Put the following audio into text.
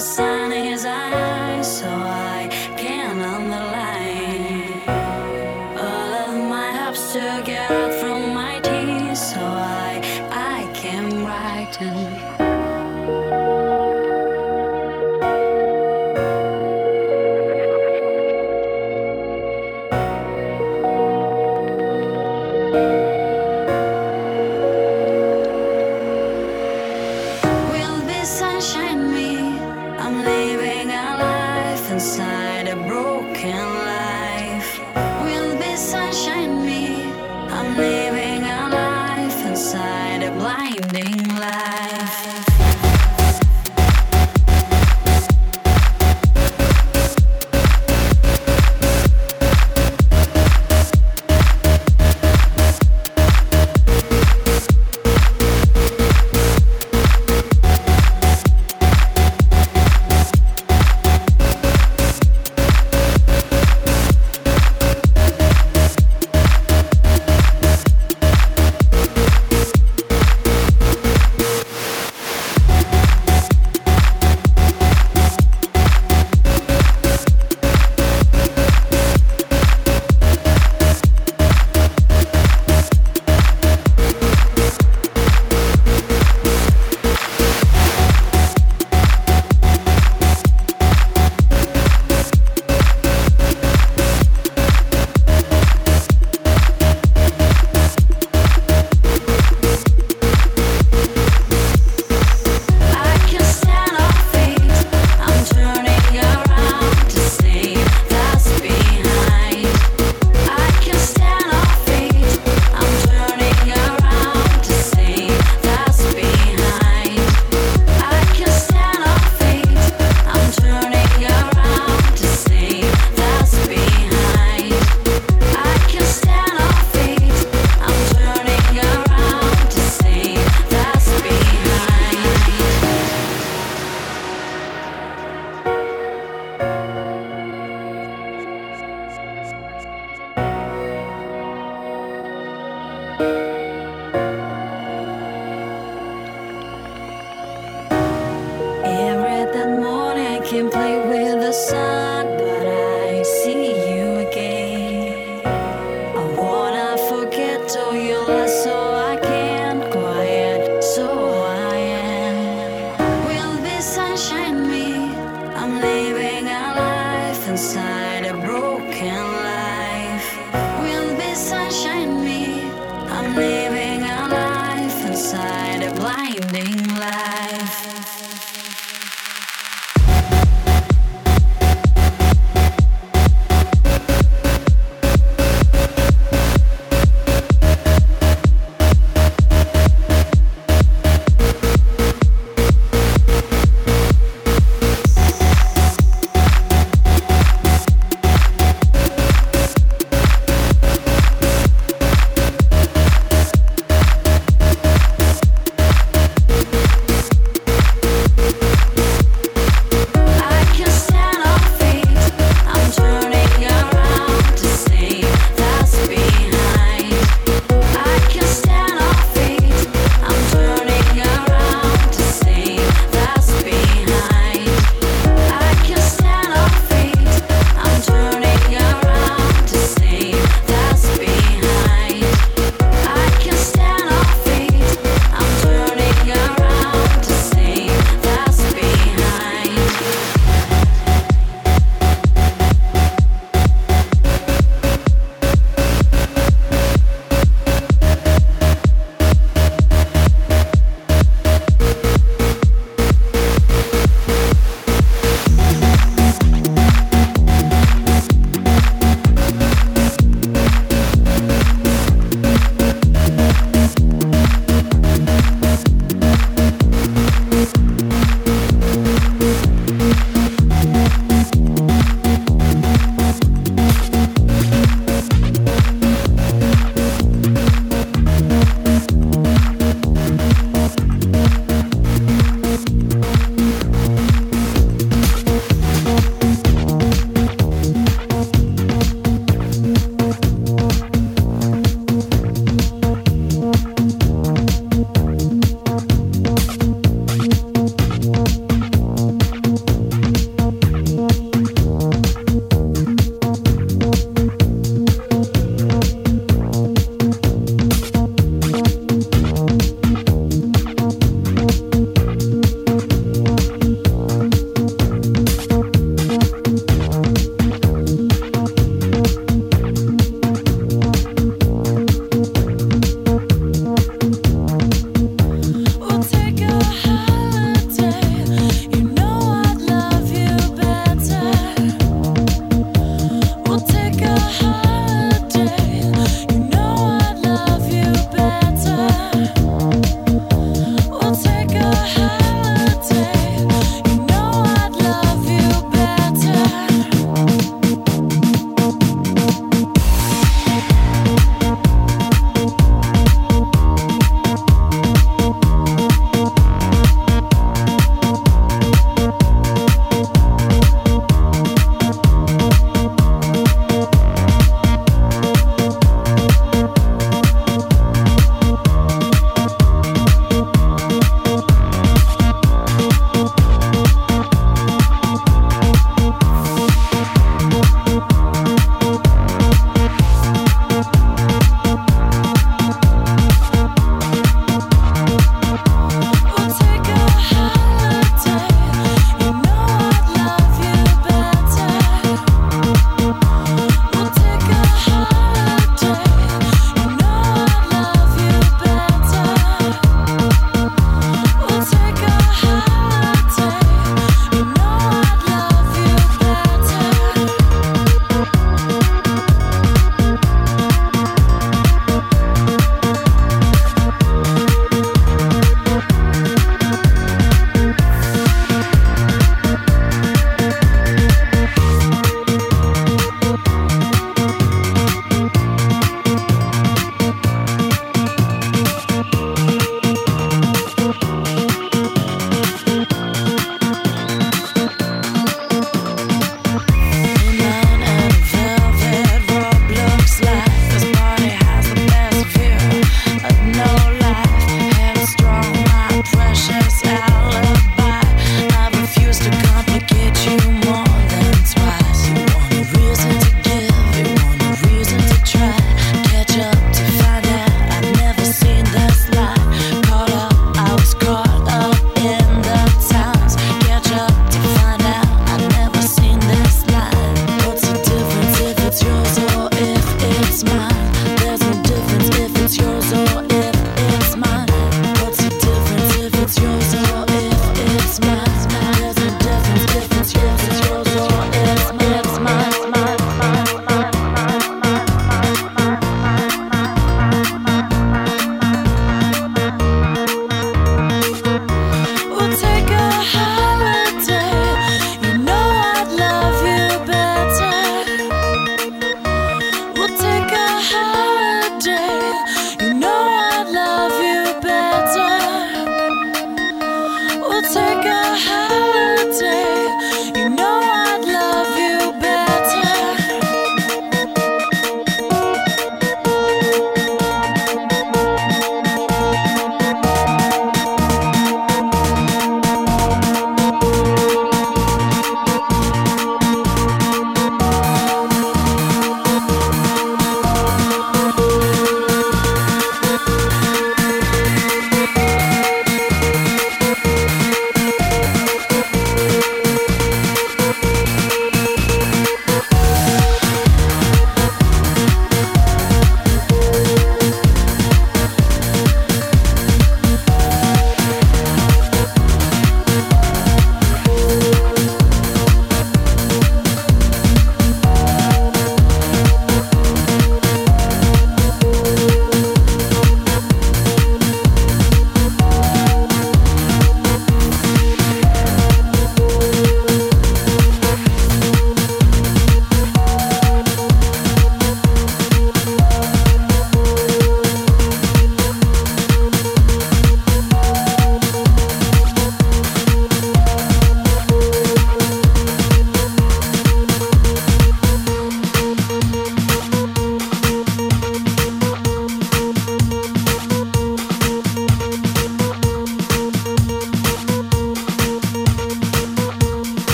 sun.